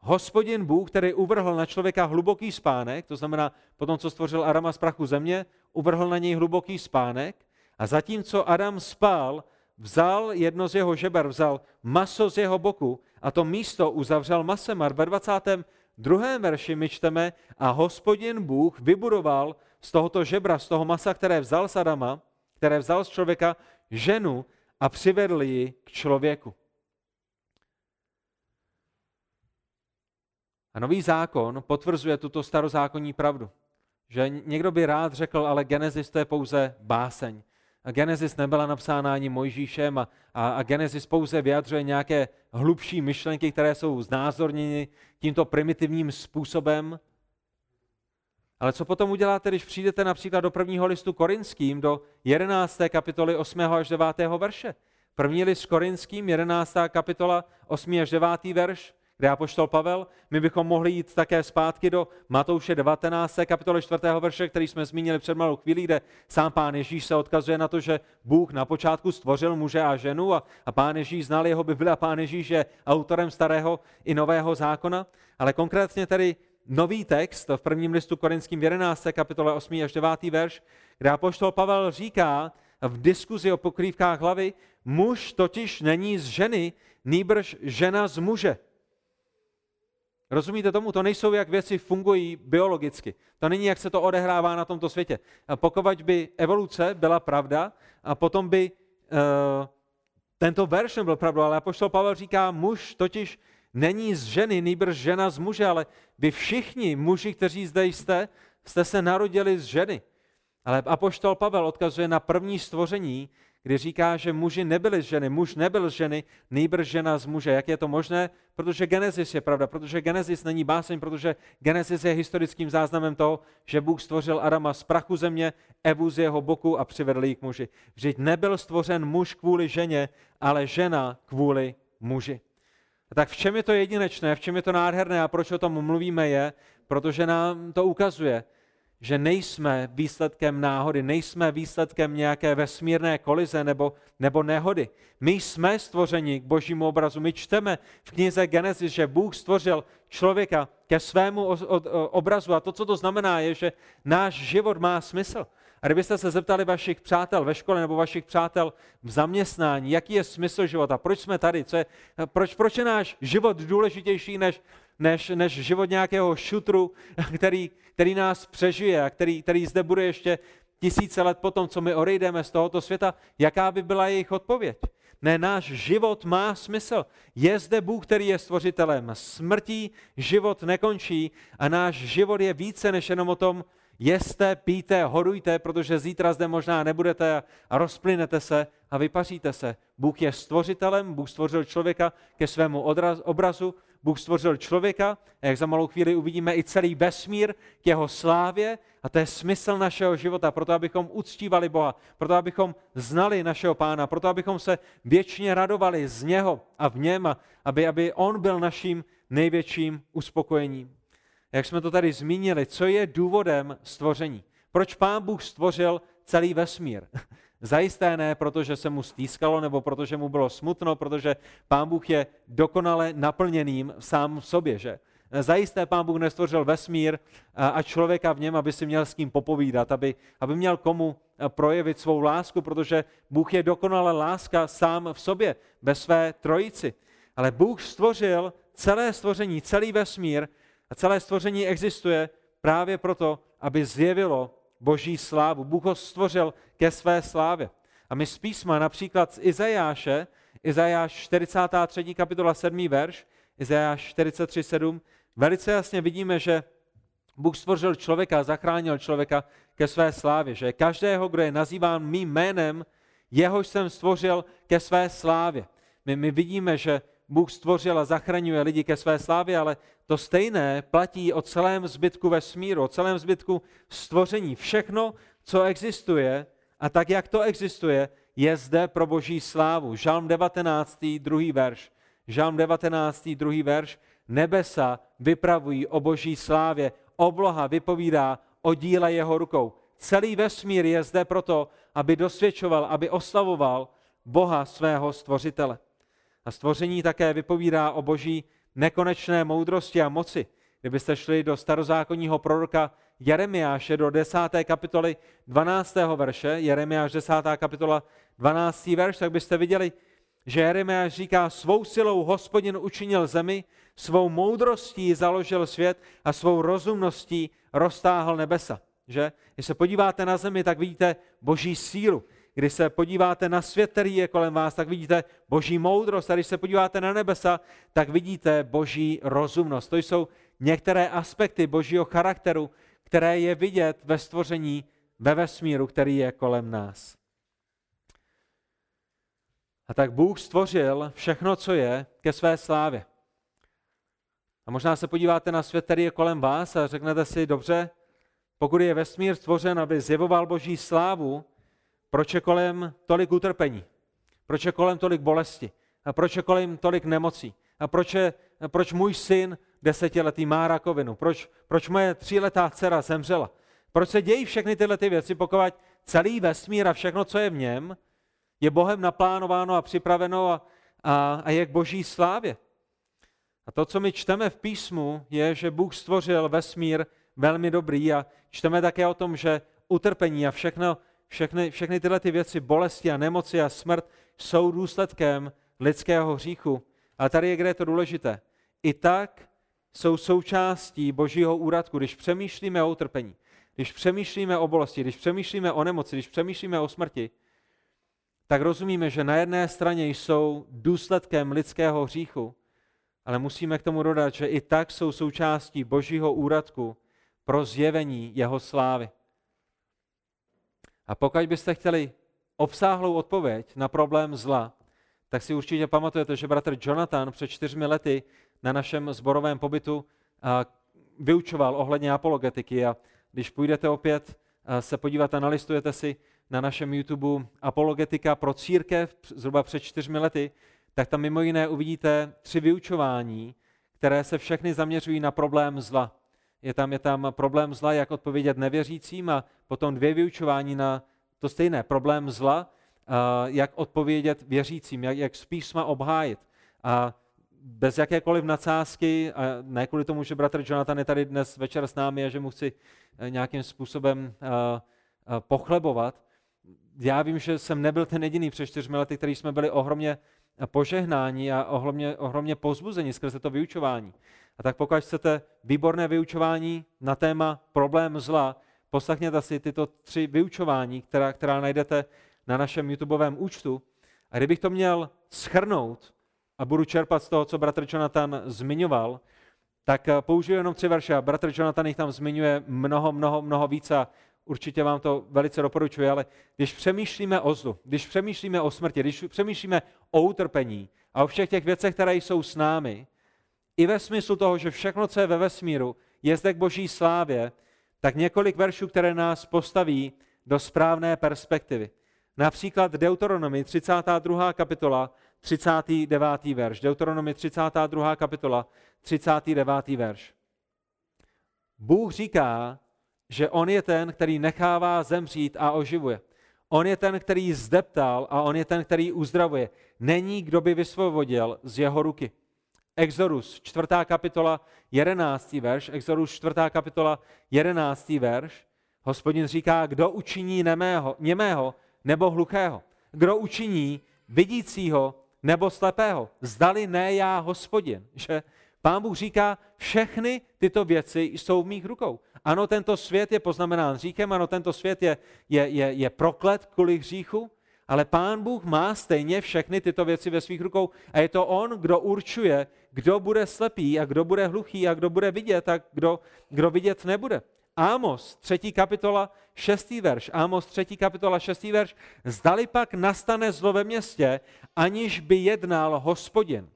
Hospodin Bůh, který uvrhl na člověka hluboký spánek, to znamená potom, co stvořil Adama z prachu země, uvrhl na něj hluboký spánek a zatímco Adam spal, vzal jedno z jeho žeber, vzal maso z jeho boku a to místo uzavřel masem. A ve 22. verši my čteme a hospodin Bůh vybudoval z tohoto žebra, z toho masa, které vzal z Adama, které vzal z člověka, ženu a přivedl ji k člověku. A nový zákon potvrzuje tuto starozákonní pravdu. Že někdo by rád řekl, ale Genesis to je pouze báseň. A Genesis nebyla napsána ani Mojžíšem a, a, a Genesis pouze vyjadřuje nějaké hlubší myšlenky, které jsou znázorněny tímto primitivním způsobem. Ale co potom uděláte, když přijdete například do prvního listu korinským, do 11. kapitoly 8. až 9. verše? První list korinským, 11. kapitola, 8. až 9. verš kde apoštol Pavel, my bychom mohli jít také zpátky do Matouše 19. kapitoly 4. verše, který jsme zmínili před malou chvílí, kde sám pán Ježíš se odkazuje na to, že Bůh na počátku stvořil muže a ženu a, a pán Ježíš znal jeho Bibli a pán Ježíš je autorem starého i nového zákona. Ale konkrétně tedy nový text v prvním listu korinským 11. kapitole 8. až 9. verš, kde apoštol Pavel říká v diskuzi o pokrývkách hlavy, muž totiž není z ženy, nýbrž žena z muže. Rozumíte tomu? To nejsou, jak věci fungují biologicky. To není, jak se to odehrává na tomto světě. A pokud by evoluce byla pravda, a potom by uh, tento verš nebyl pravda, ale apoštol Pavel říká, muž totiž není z ženy, nýbrž žena z muže, ale vy všichni muži, kteří zde jste, jste se narodili z ženy. Ale apoštol Pavel odkazuje na první stvoření, kdy říká, že muži nebyli z ženy, muž nebyl z ženy, nejbrž žena z muže. Jak je to možné? Protože Genesis je pravda, protože Genesis není báseň, protože Genesis je historickým záznamem toho, že Bůh stvořil Adama z prachu země, Evu z jeho boku a přivedl ji k muži. Vždyť nebyl stvořen muž kvůli ženě, ale žena kvůli muži. A tak v čem je to jedinečné, v čem je to nádherné a proč o tom mluvíme je, protože nám to ukazuje, že nejsme výsledkem náhody, nejsme výsledkem nějaké vesmírné kolize nebo, nebo nehody. My jsme stvořeni k božímu obrazu. My čteme v knize Genesis, že Bůh stvořil člověka ke svému obrazu a to, co to znamená, je, že náš život má smysl. A kdybyste se zeptali vašich přátel ve škole nebo vašich přátel v zaměstnání, jaký je smysl života, proč jsme tady, co je, proč, proč je náš život důležitější než, než, než život nějakého šutru, který, který nás přežije a který, který zde bude ještě tisíce let potom, co my odejdeme z tohoto světa, jaká by byla jejich odpověď? Ne, náš život má smysl. Je zde Bůh, který je stvořitelem. Smrtí život nekončí a náš život je více než jenom o tom, jeste, píte, horujte, protože zítra zde možná nebudete a rozplynete se a vypaříte se. Bůh je stvořitelem, Bůh stvořil člověka ke svému obrazu, Bůh stvořil člověka, a jak za malou chvíli uvidíme i celý vesmír k jeho slávě, a to je smysl našeho života, proto abychom uctívali Boha, proto abychom znali našeho pána, proto abychom se věčně radovali z něho a v něm, a aby, aby on byl naším největším uspokojením jak jsme to tady zmínili, co je důvodem stvoření. Proč pán Bůh stvořil celý vesmír? Zajisté ne, protože se mu stýskalo, nebo protože mu bylo smutno, protože pán Bůh je dokonale naplněným sám v sobě, že? Zajisté pán Bůh nestvořil vesmír a člověka v něm, aby si měl s kým popovídat, aby, aby měl komu projevit svou lásku, protože Bůh je dokonale láska sám v sobě, ve své trojici. Ale Bůh stvořil celé stvoření, celý vesmír a celé stvoření existuje právě proto, aby zjevilo boží slávu. Bůh ho stvořil ke své slávě. A my z písma, například z Izajáše, Izajáš 43. kapitola 7. verš, Izajáš 43. 7, velice jasně vidíme, že Bůh stvořil člověka, zachránil člověka ke své slávě, že každého, kdo je nazýván mým jménem, jehož jsem stvořil ke své slávě. My, my vidíme, že Bůh stvořil a zachraňuje lidi ke své slávě, ale to stejné platí o celém zbytku vesmíru, o celém zbytku stvoření. Všechno, co existuje a tak, jak to existuje, je zde pro boží slávu. Žalm 19. druhý verš. Žalm 19. druhý verš. Nebesa vypravují o boží slávě, obloha vypovídá o díle jeho rukou. Celý vesmír je zde proto, aby dosvědčoval, aby oslavoval Boha svého stvořitele. A stvoření také vypovídá o boží nekonečné moudrosti a moci. Kdybyste šli do starozákonního proroka Jeremiáše do 10. kapitoly 12. verše, Jeremiáš 10. kapitola 12. verš, tak byste viděli, že Jeremiáš říká, svou silou hospodin učinil zemi, svou moudrostí založil svět a svou rozumností roztáhl nebesa. Že? Když se podíváte na zemi, tak vidíte boží sílu. Když se podíváte na svět, který je kolem vás, tak vidíte boží moudrost. A když se podíváte na nebesa, tak vidíte boží rozumnost. To jsou některé aspekty božího charakteru, které je vidět ve stvoření, ve vesmíru, který je kolem nás. A tak Bůh stvořil všechno, co je, ke své slávě. A možná se podíváte na svět, který je kolem vás a řeknete si, dobře, pokud je vesmír stvořen, aby zjevoval boží slávu, proč je kolem tolik utrpení? Proč je kolem tolik bolesti? A proč je kolem tolik nemocí? A proč, je, a proč můj syn desetiletý má rakovinu? Proč, proč moje tříletá dcera zemřela? Proč se dějí všechny tyhle ty věci, pokud celý vesmír a všechno, co je v něm, je Bohem naplánováno a připraveno a, a, a je k boží slávě? A to, co my čteme v písmu, je, že Bůh stvořil vesmír velmi dobrý a čteme také o tom, že utrpení a všechno, všechny, všechny tyhle ty věci, bolesti a nemoci a smrt jsou důsledkem lidského hříchu. Ale tady je, kde je to důležité. I tak jsou součástí božího úradku, když přemýšlíme o utrpení, když přemýšlíme o bolesti, když přemýšlíme o nemoci, když přemýšlíme o smrti, tak rozumíme, že na jedné straně jsou důsledkem lidského hříchu, ale musíme k tomu dodat, že i tak jsou součástí božího úradku pro zjevení jeho slávy. A pokud byste chtěli obsáhlou odpověď na problém zla, tak si určitě pamatujete, že bratr Jonathan před čtyřmi lety na našem zborovém pobytu vyučoval ohledně apologetiky a když půjdete opět se podívat a nalistujete si na našem YouTube Apologetika pro církev zhruba před čtyřmi lety, tak tam mimo jiné uvidíte tři vyučování, které se všechny zaměřují na problém zla. Je tam, je tam problém zla, jak odpovědět nevěřícím a potom dvě vyučování na to stejné, problém zla, jak odpovědět věřícím, jak, jak písma obhájit. A bez jakékoliv nadsázky, a ne kvůli tomu, že bratr Jonathan je tady dnes večer s námi a že mu chci eh, nějakým způsobem eh, eh, pochlebovat. Já vím, že jsem nebyl ten jediný před čtyřmi lety, který jsme byli ohromně požehnáni a ohromně, ohromně pozbuzeni skrze to vyučování. A tak pokud chcete výborné vyučování na téma problém zla, poslechněte si tyto tři vyučování, která, která najdete na našem YouTubeovém účtu. A kdybych to měl schrnout a budu čerpat z toho, co bratr Jonathan zmiňoval, tak eh, použiju jenom tři verše. Bratr Jonathan jich tam zmiňuje mnoho, mnoho, mnoho víc a určitě vám to velice doporučuji, ale když přemýšlíme o zlu, když přemýšlíme o smrti, když přemýšlíme o utrpení a o všech těch věcech, které jsou s námi, i ve smyslu toho, že všechno, co je ve vesmíru, je zde k boží slávě, tak několik veršů, které nás postaví do správné perspektivy. Například Deuteronomy 32. kapitola, 39. verš. Deuteronomy 32. kapitola, 39. verš. Bůh říká, že on je ten, který nechává zemřít a oživuje. On je ten, který zdeptal a on je ten, který uzdravuje. Není, kdo by vysvobodil z jeho ruky. Exodus, 4. kapitola, 11. verš. Exodus, 4. kapitola, 11. verš. Hospodin říká, kdo učiní nemého, němého nebo hluchého? Kdo učiní vidícího nebo slepého? Zdali ne já, hospodin. Že Pán Bůh říká, všechny tyto věci jsou v mých rukou. Ano, tento svět je poznamenán hříchem, ano, tento svět je, je, je, je proklet kvůli hříchu, ale Pán Bůh má stejně všechny tyto věci ve svých rukou a je to On, kdo určuje, kdo bude slepý a kdo bude hluchý a kdo bude vidět a kdo, kdo vidět nebude. Ámos, třetí kapitola, šestý verš. Ámos, třetí kapitola, šestý verš. Zdali pak nastane zlo ve městě, aniž by jednal hospodin.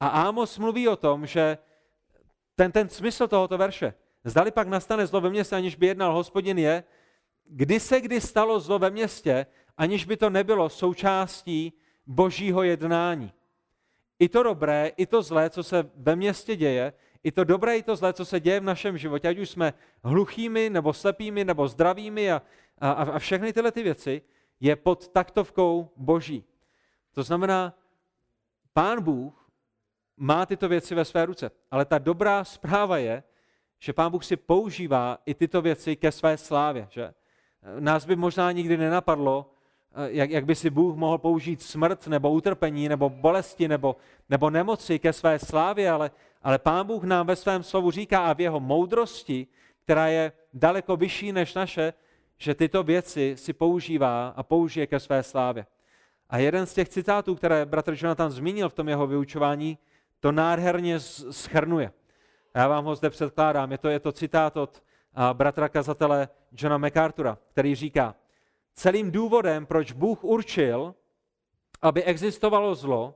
A Ámos mluví o tom, že ten, ten smysl tohoto verše, zdali pak nastane zlo ve městě, aniž by jednal hospodin, je, kdy se kdy stalo zlo ve městě, aniž by to nebylo součástí božího jednání. I to dobré, i to zlé, co se ve městě děje, i to dobré, i to zlé, co se děje v našem životě, ať už jsme hluchými, nebo slepými, nebo zdravými a, a, a všechny tyhle ty věci, je pod taktovkou Boží. To znamená, Pán Bůh má tyto věci ve své ruce. Ale ta dobrá zpráva je, že Pán Bůh si používá i tyto věci ke své slávě. Že? Nás by možná nikdy nenapadlo, jak, jak by si Bůh mohl použít smrt nebo utrpení nebo bolesti nebo, nebo nemoci ke své slávě, ale, ale Pán Bůh nám ve svém slovu říká a v jeho moudrosti, která je daleko vyšší než naše, že tyto věci si používá a použije ke své slávě. A jeden z těch citátů, které bratr Jonathan zmínil v tom jeho vyučování, to nádherně schrnuje. Já vám ho zde předkládám. Je to, je to citát od bratra kazatele Johna MacArthura, který říká, celým důvodem, proč Bůh určil, aby existovalo zlo,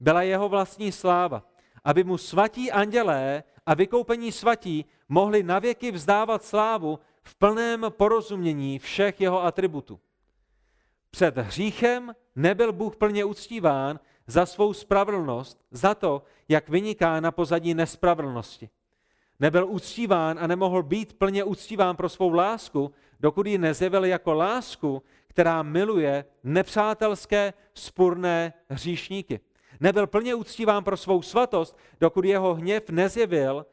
byla jeho vlastní sláva. Aby mu svatí andělé a vykoupení svatí mohli navěky vzdávat slávu v plném porozumění všech jeho atributů. Před hříchem nebyl Bůh plně uctíván za svou spravedlnost, za to, jak vyniká na pozadí nespravedlnosti. Nebyl uctíván a nemohl být plně uctíván pro svou lásku, dokud ji nezjevil jako lásku, která miluje nepřátelské, spurné hříšníky. Nebyl plně uctíván pro svou svatost, dokud jeho hněv nezjevil,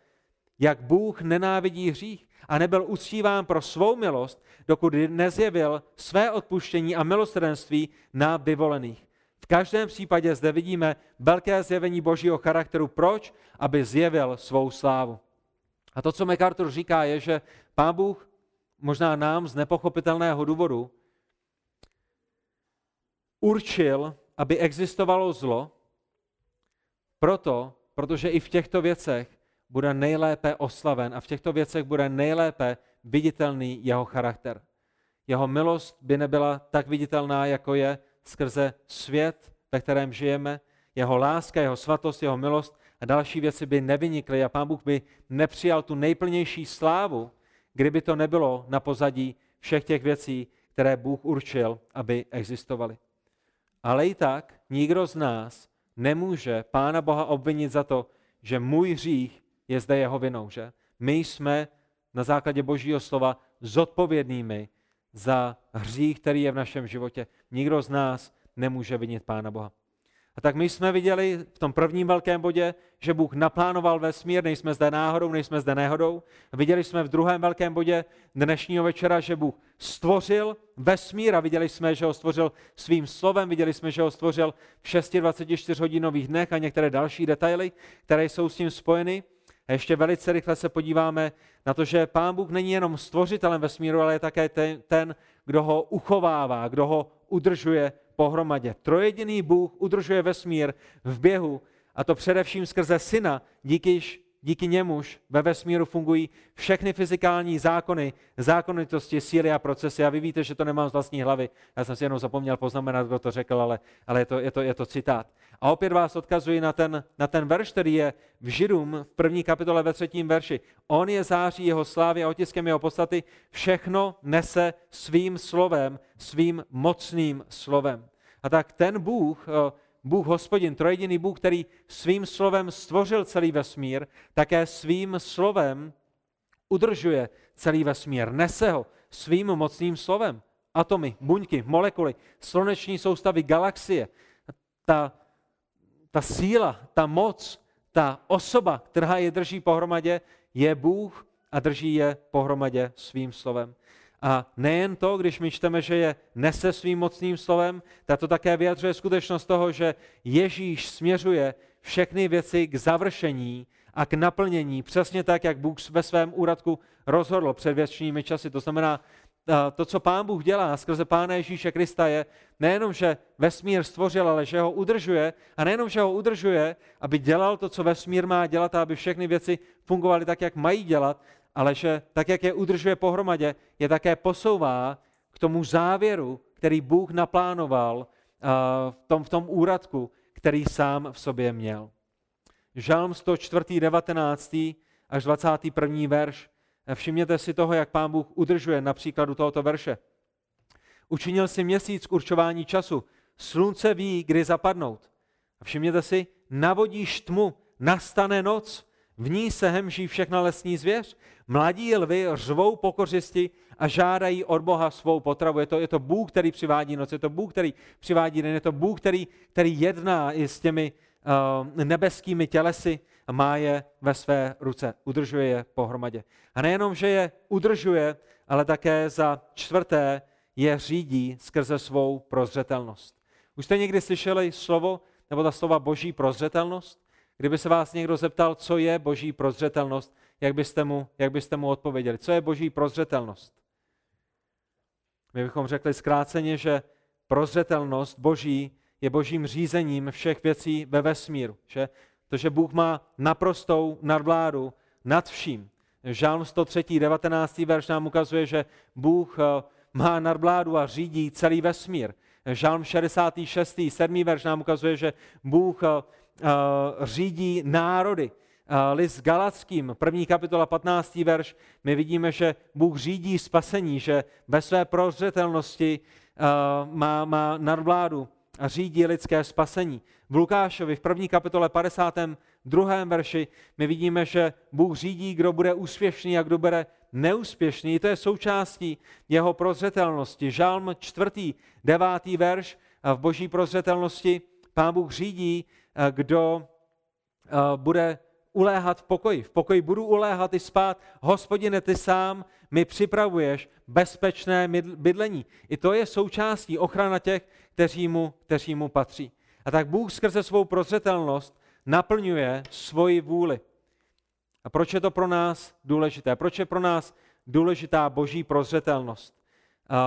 jak Bůh nenávidí hřích. A nebyl uctíván pro svou milost, dokud nezjevil své odpuštění a milosrdenství na vyvolených. V každém případě zde vidíme velké zjevení božího charakteru. Proč? Aby zjevil svou slávu. A to, co MacArthur říká, je, že Pán Bůh možná nám z nepochopitelného důvodu určil, aby existovalo zlo, proto, protože i v těchto věcech bude nejlépe oslaven a v těchto věcech bude nejlépe viditelný jeho charakter. Jeho milost by nebyla tak viditelná, jako je skrze svět, ve kterém žijeme. Jeho láska, jeho svatost, jeho milost a další věci by nevynikly a Pán Bůh by nepřijal tu nejplnější slávu, kdyby to nebylo na pozadí všech těch věcí, které Bůh určil, aby existovaly. Ale i tak nikdo z nás nemůže Pána Boha obvinit za to, že můj hřích je zde jeho vinou. Že? My jsme na základě Božího slova zodpovědnými za hřích, který je v našem životě. Nikdo z nás nemůže vinit Pána Boha. A tak my jsme viděli v tom prvním velkém bodě, že Bůh naplánoval vesmír, nejsme zde náhodou, nejsme zde nehodou. Viděli jsme v druhém velkém bodě dnešního večera, že Bůh stvořil vesmír a viděli jsme, že ho stvořil svým slovem, viděli jsme, že ho stvořil v 624 hodinových dnech a některé další detaily, které jsou s tím spojeny. A ještě velice rychle se podíváme na to, že Pán Bůh není jenom stvořitelem vesmíru, ale je také ten kdo ho uchovává, kdo ho udržuje pohromadě. Trojediný Bůh udržuje vesmír v běhu a to především skrze syna, díkyž díky němuž ve vesmíru fungují všechny fyzikální zákony, zákonitosti, síly a procesy. A vy víte, že to nemám z vlastní hlavy. Já jsem si jenom zapomněl poznamenat, kdo to řekl, ale, ale je, to, je, to, je to citát. A opět vás odkazuji na ten, na ten verš, který je v Židům v první kapitole ve třetím verši. On je září jeho slávy a otiskem jeho podstaty. Všechno nese svým slovem, svým mocným slovem. A tak ten Bůh, eh, Bůh hospodin, trojediný Bůh, který svým slovem stvořil celý vesmír, také svým slovem udržuje celý vesmír, nese ho svým mocným slovem. Atomy, buňky, molekuly, sluneční soustavy, galaxie, ta, ta síla, ta moc, ta osoba, která je drží pohromadě, je Bůh a drží je pohromadě svým slovem. A nejen to, když my čteme, že je nese svým mocným slovem, tak to také vyjadřuje skutečnost toho, že Ježíš směřuje všechny věci k završení a k naplnění, přesně tak, jak Bůh ve svém úradku rozhodl před věčnými časy. To znamená, to, co Pán Bůh dělá skrze Pána Ježíše Krista, je nejenom, že vesmír stvořil, ale že ho udržuje. A nejenom, že ho udržuje, aby dělal to, co vesmír má dělat, a aby všechny věci fungovaly tak, jak mají dělat, ale že tak, jak je udržuje pohromadě, je také posouvá k tomu závěru, který Bůh naplánoval v tom, v tom úradku, který sám v sobě měl. Žalm 104. 19. až 21. verš. Všimněte si toho, jak pán Bůh udržuje na příkladu tohoto verše. Učinil si měsíc k určování času. Slunce ví, kdy zapadnout. Všimněte si, navodíš tmu, nastane noc, v ní se hemží všechna lesní zvěř. Mladí lvy řvou po kořisti a žádají od Boha svou potravu. Je to, je to Bůh, který přivádí noc, je to Bůh, který přivádí den, je to Bůh, který, který jedná i s těmi uh, nebeskými tělesy a má je ve své ruce, udržuje je pohromadě. A nejenom, že je udržuje, ale také za čtvrté je řídí skrze svou prozřetelnost. Už jste někdy slyšeli slovo, nebo ta slova boží prozřetelnost? Kdyby se vás někdo zeptal, co je boží prozřetelnost, jak byste mu, jak byste mu odpověděli? Co je boží prozřetelnost? My bychom řekli zkráceně, že prozřetelnost boží je božím řízením všech věcí ve vesmíru. Že? To, že Bůh má naprostou nadvládu nad vším. Žálm 103. 19. verš nám ukazuje, že Bůh eh, má nadvládu a řídí celý vesmír. Žálm 66. 7. verš nám ukazuje, že Bůh eh, řídí národy. Eh, list Galackým, první kapitola 15. verš, my vidíme, že Bůh řídí spasení, že ve své prozřetelnosti eh, má, má nadvládu a řídí lidské spasení. V Lukášovi v první kapitole 52. verši my vidíme, že Bůh řídí, kdo bude úspěšný a kdo bude neúspěšný. To je součástí jeho prozřetelnosti. Žálm 4. 9. verš v boží prozřetelnosti Pán Bůh řídí, Eh, kdo eh, bude uléhat v pokoji. V pokoji budu uléhat i spát. Hospodine, ty sám mi připravuješ bezpečné bydlení. I to je součástí ochrana těch, kteří mu, kteří mu patří. A tak Bůh skrze svou prozřetelnost naplňuje svoji vůli. A proč je to pro nás důležité? Proč je pro nás důležitá boží prozřetelnost?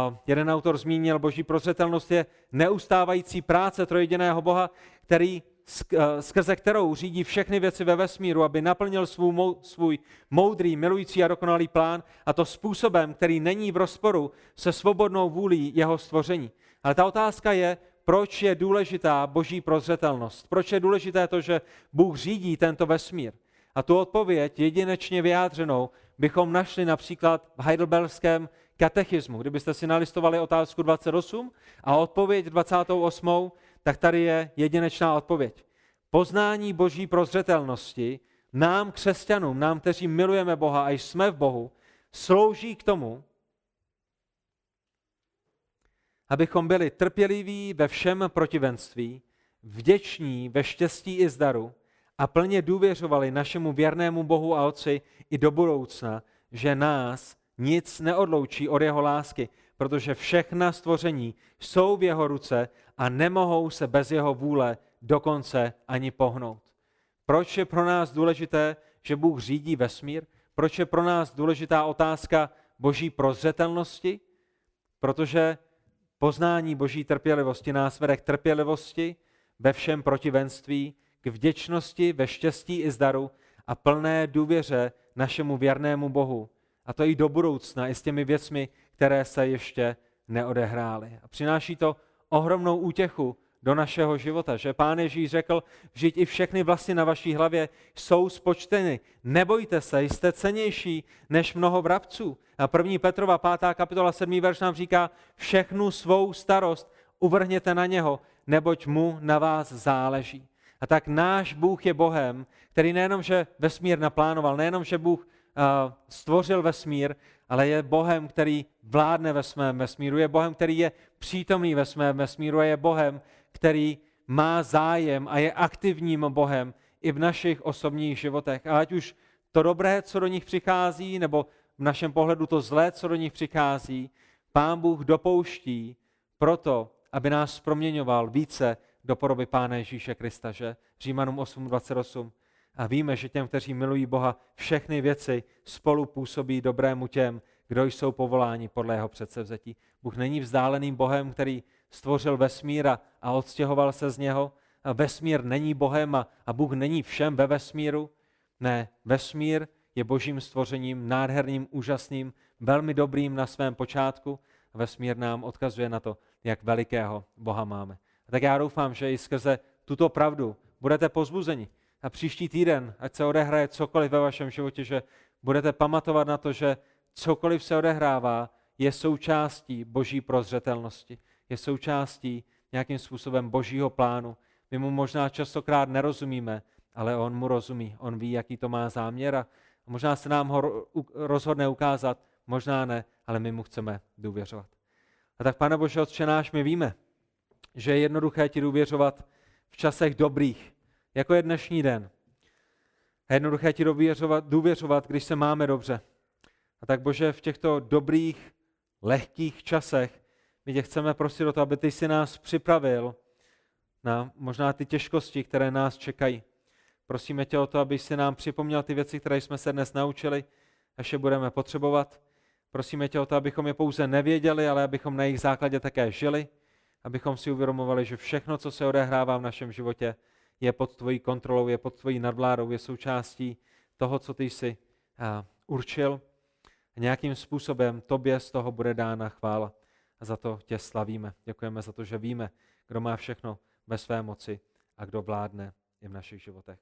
Uh, jeden autor zmínil, boží prozřetelnost je neustávající práce trojediného Boha, který skrze kterou řídí všechny věci ve vesmíru, aby naplnil svůj, svůj moudrý, milující a dokonalý plán, a to způsobem, který není v rozporu se svobodnou vůlí jeho stvoření. Ale ta otázka je, proč je důležitá boží prozřetelnost? Proč je důležité to, že Bůh řídí tento vesmír? A tu odpověď jedinečně vyjádřenou bychom našli například v Heidelbergském katechismu. Kdybyste si nalistovali otázku 28 a odpověď 28, tak tady je jedinečná odpověď. Poznání boží prozřetelnosti nám, křesťanům, nám, kteří milujeme Boha a jsme v Bohu, slouží k tomu, abychom byli trpěliví ve všem protivenství, vděční ve štěstí i zdaru a plně důvěřovali našemu věrnému Bohu a Otci i do budoucna, že nás nic neodloučí od jeho lásky, protože všechna stvoření jsou v jeho ruce a nemohou se bez jeho vůle dokonce ani pohnout. Proč je pro nás důležité, že Bůh řídí vesmír? Proč je pro nás důležitá otázka boží prozřetelnosti? Protože poznání boží trpělivosti nás vede k trpělivosti ve všem protivenství, k vděčnosti ve štěstí i zdaru a plné důvěře našemu věrnému Bohu. A to i do budoucna, i s těmi věcmi, které se ještě neodehrály. A přináší to ohromnou útěchu do našeho života, že Pán Ježíš řekl, že i všechny vlasy na vaší hlavě jsou spočteny. Nebojte se, jste cenější než mnoho vrabců. A první Petrova 5. kapitola 7. verš nám říká, všechnu svou starost uvrhněte na něho, neboť mu na vás záleží. A tak náš Bůh je Bohem, který nejenom, že vesmír naplánoval, nejenom, že Bůh stvořil vesmír, ale je Bohem, který vládne ve svém vesmíru, je Bohem, který je přítomný ve svém vesmíru a je Bohem, který má zájem a je aktivním Bohem i v našich osobních životech. A ať už to dobré, co do nich přichází, nebo v našem pohledu to zlé, co do nich přichází, Pán Bůh dopouští proto, aby nás proměňoval více do podoby Pána Ježíše Krista, že? Římanům 8.28. A víme, že těm, kteří milují Boha, všechny věci spolu působí dobrému těm, kdo jsou povoláni podle jeho předsevzetí. Bůh není vzdáleným Bohem, který stvořil vesmír a odstěhoval se z něho. A vesmír není Bohem a, Bůh není všem ve vesmíru. Ne, vesmír je božím stvořením, nádherným, úžasným, velmi dobrým na svém počátku. Vesmír nám odkazuje na to, jak velikého Boha máme. A tak já doufám, že i skrze tuto pravdu budete pozbuzeni. A příští týden, ať se odehraje cokoliv ve vašem životě, že budete pamatovat na to, že cokoliv se odehrává, je součástí boží prozřetelnosti, je součástí nějakým způsobem božího plánu. My mu možná častokrát nerozumíme, ale on mu rozumí, on ví, jaký to má záměr a možná se nám ho rozhodne ukázat, možná ne, ale my mu chceme důvěřovat. A tak, pane Bože, Otče náš, my víme, že je jednoduché ti důvěřovat v časech dobrých, jako je dnešní den. A jednoduché ti důvěřovat, důvěřovat, když se máme dobře. A tak Bože, v těchto dobrých, lehkých časech my tě chceme prosit o to, aby ty si nás připravil na možná ty těžkosti, které nás čekají. Prosíme tě o to, aby si nám připomněl ty věci, které jsme se dnes naučili, až je budeme potřebovat. Prosíme tě o to, abychom je pouze nevěděli, ale abychom na jejich základě také žili, abychom si uvědomovali, že všechno, co se odehrává v našem životě, je pod tvojí kontrolou, je pod tvojí nadvládou, je součástí toho, co ty jsi určil. Nějakým způsobem tobě z toho bude dána chvála. A za to tě slavíme. Děkujeme za to, že víme, kdo má všechno ve své moci a kdo vládne i v našich životech.